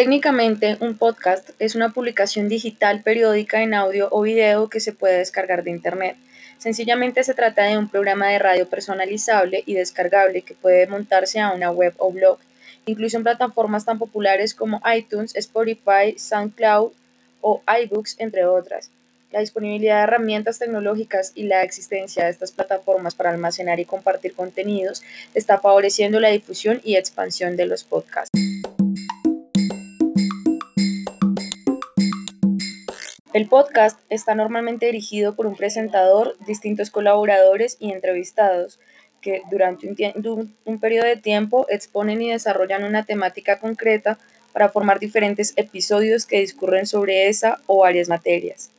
Técnicamente, un podcast es una publicación digital periódica en audio o video que se puede descargar de Internet. Sencillamente se trata de un programa de radio personalizable y descargable que puede montarse a una web o blog, incluso en plataformas tan populares como iTunes, Spotify, SoundCloud o iBooks, entre otras. La disponibilidad de herramientas tecnológicas y la existencia de estas plataformas para almacenar y compartir contenidos está favoreciendo la difusión y expansión de los podcasts. El podcast está normalmente dirigido por un presentador, distintos colaboradores y entrevistados que durante un, periodo de tiempo exponen y desarrollan una temática concreta para formar diferentes episodios que discurren sobre esa o varias materias.